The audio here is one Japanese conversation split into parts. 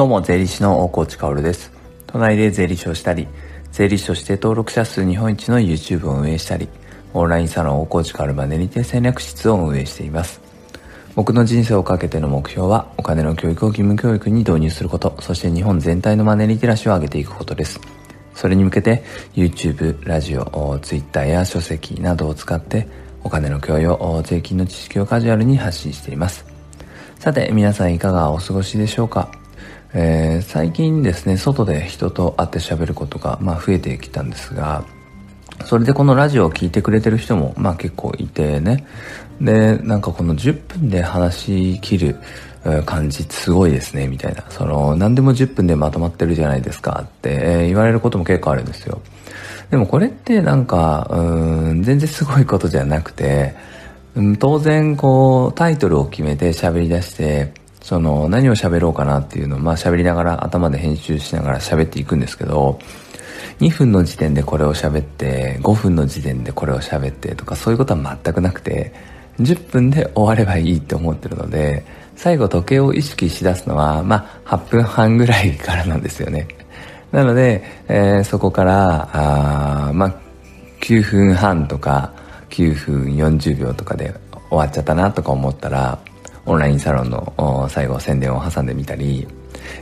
どうも、税理士の大河内薫です。都内で税理士をしたり、税理士として登録者数日本一の YouTube を運営したり、オンラインサロン大河内薫マネにて戦略室を運営しています。僕の人生をかけての目標は、お金の教育を義務教育に導入すること、そして日本全体のマネリテラシーを上げていくことです。それに向けて、YouTube、ラジオ、Twitter や書籍などを使って、お金の教養、税金の知識をカジュアルに発信しています。さて、皆さんいかがお過ごしでしょうか？えー、最近ですね、外で人と会って喋ることが、まあ、増えてきたんですが、それでこのラジオを聴いてくれてる人も、まあ結構いてね。で、なんかこの10分で話し切る感じすごいですね、みたいな。その、何でも10分でまとまってるじゃないですかって、えー、言われることも結構あるんですよ。でもこれってなんか、うん、全然すごいことじゃなくて、うん、当然こう、タイトルを決めて喋り出して、その何を喋ろうかなっていうのをまあ喋りながら頭で編集しながら喋っていくんですけど、2分の時点でこれを喋って、5分の時点でこれを喋ってとかそういうことは全くなくて、10分で終わればいいって思ってるので、最後時計を意識しだすのは、まあ8分半ぐらいからなんですよね。なので、えー、そこから、あまあ9分半とか9分40秒とかで終わっちゃったなとか思ったら、オンラインサロンの最後宣伝を挟んでみたり、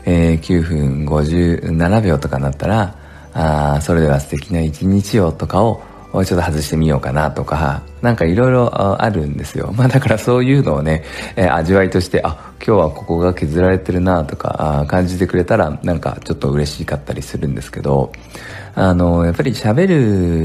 えー、9分57秒とかなったら、あそれでは素敵な一日をとかをちょっと外してみようかなとか、なんかいろいろあるんですよ。まあだからそういうのをね、えー、味わいとして、あ、今日はここが削られてるなとか感じてくれたら、なんかちょっと嬉しかったりするんですけど、あの、やっぱり喋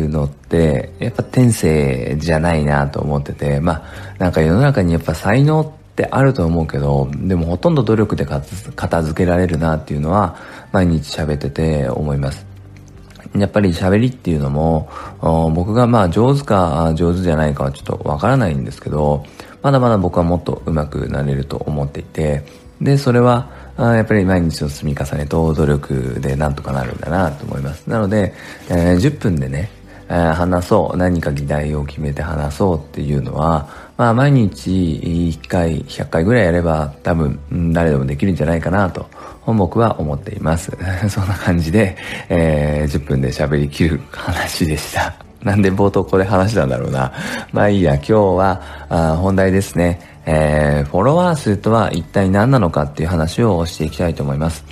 るのって、やっぱ天性じゃないなと思ってて、まあなんか世の中にやっぱ才能ってってあると思うけど、でもほとんど努力で片付けられるなっていうのは毎日喋ってて思います。やっぱり喋りっていうのも、僕がまあ上手か上手じゃないかはちょっとわからないんですけど、まだまだ僕はもっと上手くなれると思っていて、で、それは、やっぱり毎日の積み重ねと努力でなんとかなるんだなと思います。なので、えー、10分でね、えー、話そう、何か議題を決めて話そうっていうのは、まあ毎日1回、100回ぐらいやれば多分誰でもできるんじゃないかなと僕は思っています。そんな感じで、えー、10分で喋りきる話でした。なんで冒頭これ話したんだろうな。まあいいや、今日はあ本題ですね。えー、フォロワー数とは一体何なのかっていう話をしていきたいと思います。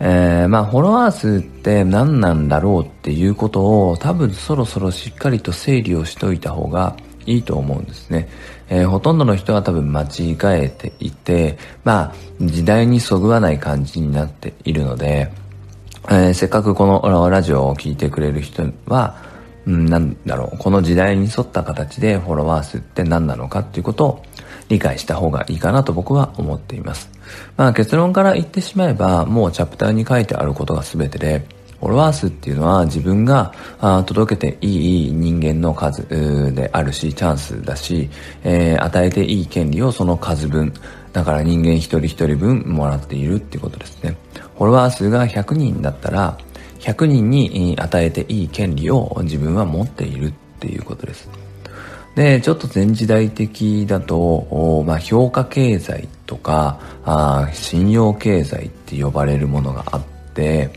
えー、まあ、フォロワー数って何なんだろうっていうことを多分そろそろしっかりと整理をしといた方がいいと思うんですね。えー、ほとんどの人は多分間違えていて、まあ、時代にそぐわない感じになっているので、えー、せっかくこのラジオを聴いてくれる人は、うん、なんだろう、この時代に沿った形でフォロワー数って何なのかっていうことを理解した方がいいかなと僕は思っています。まあ結論から言ってしまえば、もうチャプターに書いてあることが全てで、フォロワー数っていうのは自分が届けていい人間の数であるし、チャンスだし、えー、与えていい権利をその数分、だから人間一人一人分もらっているっていうことですね。フォロワー数が100人だったら、100人に与えていい権利を自分は持っているっていうことです。で、ちょっと前時代的だと、まあ、評価経済とか、信用経済って呼ばれるものがあって、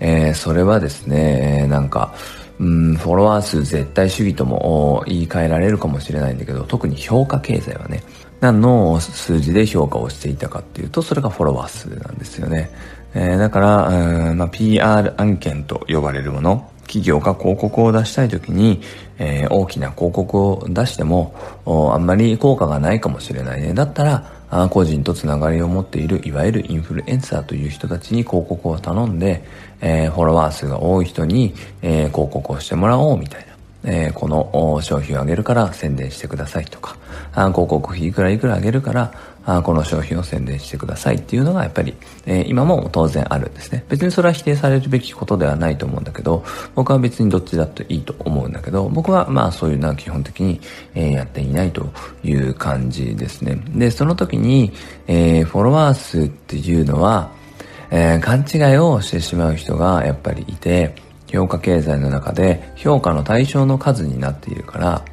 えー、それはですね、なんか、うん、フォロワー数絶対主義とも言い換えられるかもしれないんだけど、特に評価経済はね、何の数字で評価をしていたかっていうと、それがフォロワー数なんですよね。えー、だから、うんまあ、PR 案件と呼ばれるもの、企業が広告を出したい時に、えー、大きな広告を出してもあんまり効果がないかもしれないね。だったら個人とつながりを持っているいわゆるインフルエンサーという人たちに広告を頼んで、えー、フォロワー数が多い人に、えー、広告をしてもらおうみたいな。えー、この商品をあげるから宣伝してくださいとか、あ広告費いくらいくらあげるから、あこの商品を宣伝してくださいっていうのがやっぱり、えー、今も当然あるんですね。別にそれは否定されるべきことではないと思うんだけど、僕は別にどっちだっていいと思うんだけど、僕はまあそういうのは基本的に、えー、やっていないという感じですね。で、その時に、えー、フォロワー数っていうのは、えー、勘違いをしてしまう人がやっぱりいて、評価経済の中で評価の対象の数になっているから、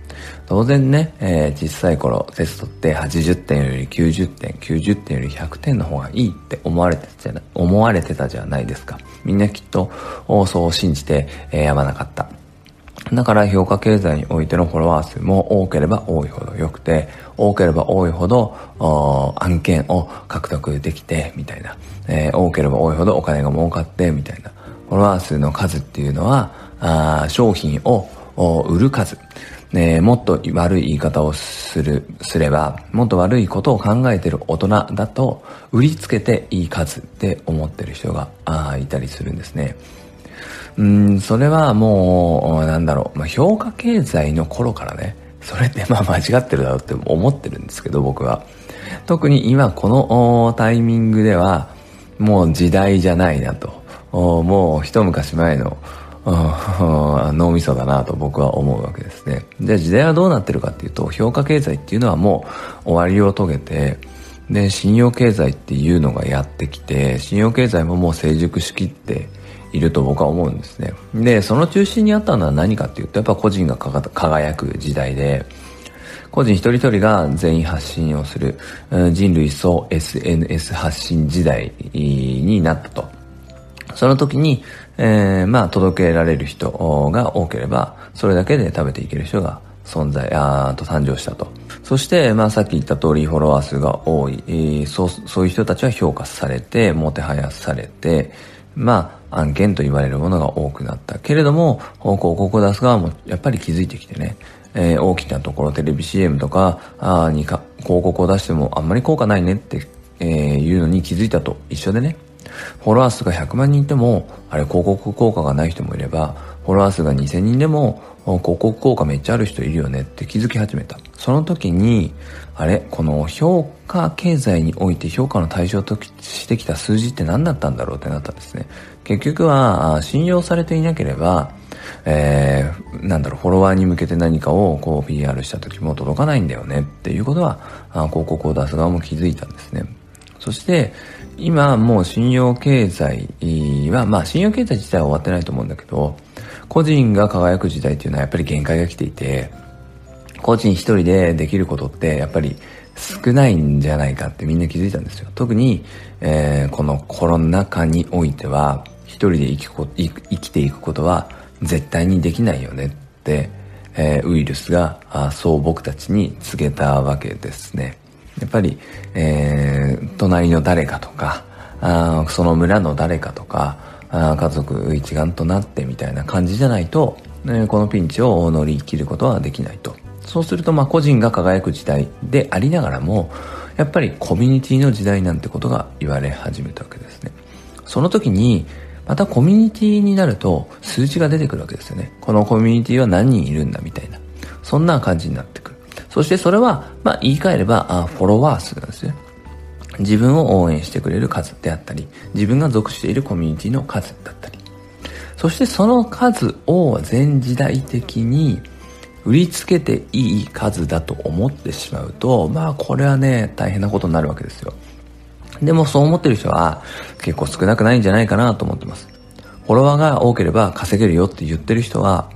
当然ね、えー、小さい頃テストって80点より90点、90点より100点の方がいいって思われてたじゃ思われてたじゃないですか。みんなきっとそう信じて、えー、やまなかった。だから評価経済においてのフォロワー数も多ければ多いほど良くて、多ければ多いほど案件を獲得できて、みたいな、えー、多ければ多いほどお金が儲かって、みたいな。フォロワー数の数っていうのは、あ商品を売る数。ね、もっと悪い言い方をする、すれば、もっと悪いことを考えてる大人だと、売りつけていい数って思ってる人があいたりするんですね。うん、それはもう、なんだろう、まあ、評価経済の頃からね、それってまあ間違ってるだろうって思ってるんですけど、僕は。特に今このタイミングでは、もう時代じゃないなと。もう一昔前の 脳みそだなと僕は思うわけですね。じゃあ時代はどうなってるかっていうと、評価経済っていうのはもう終わりを遂げて、で、信用経済っていうのがやってきて、信用経済ももう成熟しきっていると僕は思うんですね。で、その中心にあったのは何かっていうと、やっぱ個人が輝く時代で、個人一人一人が全員発信をする、人類総 SNS 発信時代になったと。その時に、えー、まあ、届けられる人が多ければ、それだけで食べていける人が存在、あと誕生したと。そして、まあ、さっき言った通り、フォロワー数が多い、えー、そう、そういう人たちは評価されて、もてはやされて、まあ、案件と言われるものが多くなった。けれども、広告を出す側もやっぱり気づいてきてね、えー、大きなところ、テレビ CM とか、あにか、広告を出してもあんまり効果ないねって、えー、いうのに気づいたと一緒でね、フォロワー数が100万人いても、あれ広告効果がない人もいれば、フォロワー数が2000人でも、広告効果めっちゃある人いるよねって気づき始めた。その時に、あれこの評価経済において評価の対象としてきた数字って何だったんだろうってなったんですね。結局は、信用されていなければ、えー、なんだろう、フォロワーに向けて何かをこう PR した時も届かないんだよねっていうことは、広告を出す側も気づいたんですね。そして、今もう信用経済は、まあ信用経済自体は終わってないと思うんだけど、個人が輝く時代っていうのはやっぱり限界が来ていて、個人一人でできることってやっぱり少ないんじゃないかってみんな気づいたんですよ。特に、えー、このコロナ禍においては、一人で生きこ生きていくことは絶対にできないよねって、えー、ウイルスがあそう僕たちに告げたわけですね。やっぱり、えー、隣の誰かとか、あその村の誰かとか、あ家族一丸となってみたいな感じじゃないと、ね、このピンチを乗り切ることはできないと。そうすると、まあ、個人が輝く時代でありながらも、やっぱりコミュニティの時代なんてことが言われ始めたわけですね。その時に、またコミュニティになると数字が出てくるわけですよね。このコミュニティは何人いるんだみたいな。そんな感じになってくる。そしてそれは、まあ言い換えれば、あフォロワー数なんですね。自分を応援してくれる数であったり、自分が属しているコミュニティの数だったり。そしてその数を全時代的に売りつけていい数だと思ってしまうと、まあこれはね、大変なことになるわけですよ。でもそう思ってる人は結構少なくないんじゃないかなと思ってます。フォロワーが多ければ稼げるよって言ってる人は、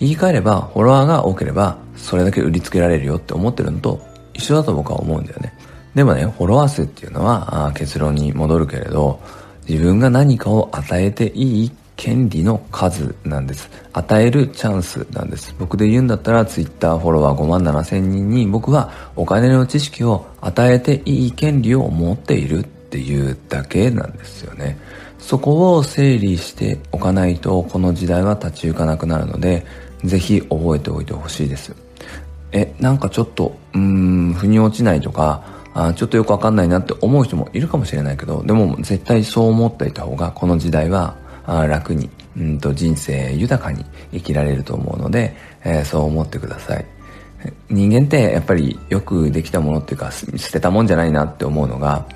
言い換えればフォロワーが多ければそれだけ売りつけられるよって思ってるのと一緒だと僕は思うんだよね。でもね、フォロワー数っていうのは結論に戻るけれど、自分が何かを与えていい権利の数なんです。与えるチャンスなんです。僕で言うんだったら Twitter フォロワー5万7千人に僕はお金の知識を与えていい権利を持っているっていうだけなんですよね。そこを整理しておかないとこの時代は立ち行かなくなるので、ぜひ覚えておいてほしいです。え、なんかちょっと、うーん、腑に落ちないとか、あちょっとよくわかんないなって思う人もいるかもしれないけど、でも絶対そう思っていた方が、この時代はあ楽に、うんと人生豊かに生きられると思うので、えー、そう思ってください。人間ってやっぱりよくできたものっていうか、捨てたもんじゃないなって思うのが、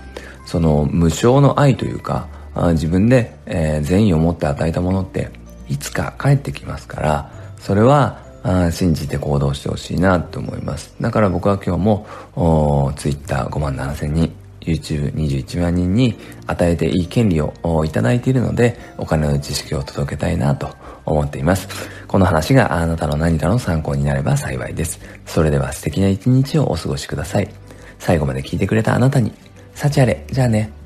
その無償の愛というか、自分で、えー、善意を持って与えたものっていつか帰ってきますから、それはあ信じて行動してほしいなと思います。だから僕は今日も、ツイッター5万7千人、YouTube21 万人に与えていい権利をいただいているので、お金の知識を届けたいなと思っています。この話があなたの何かの参考になれば幸いです。それでは素敵な一日をお過ごしください。最後まで聞いてくれたあなたに、幸あれ、じゃあね。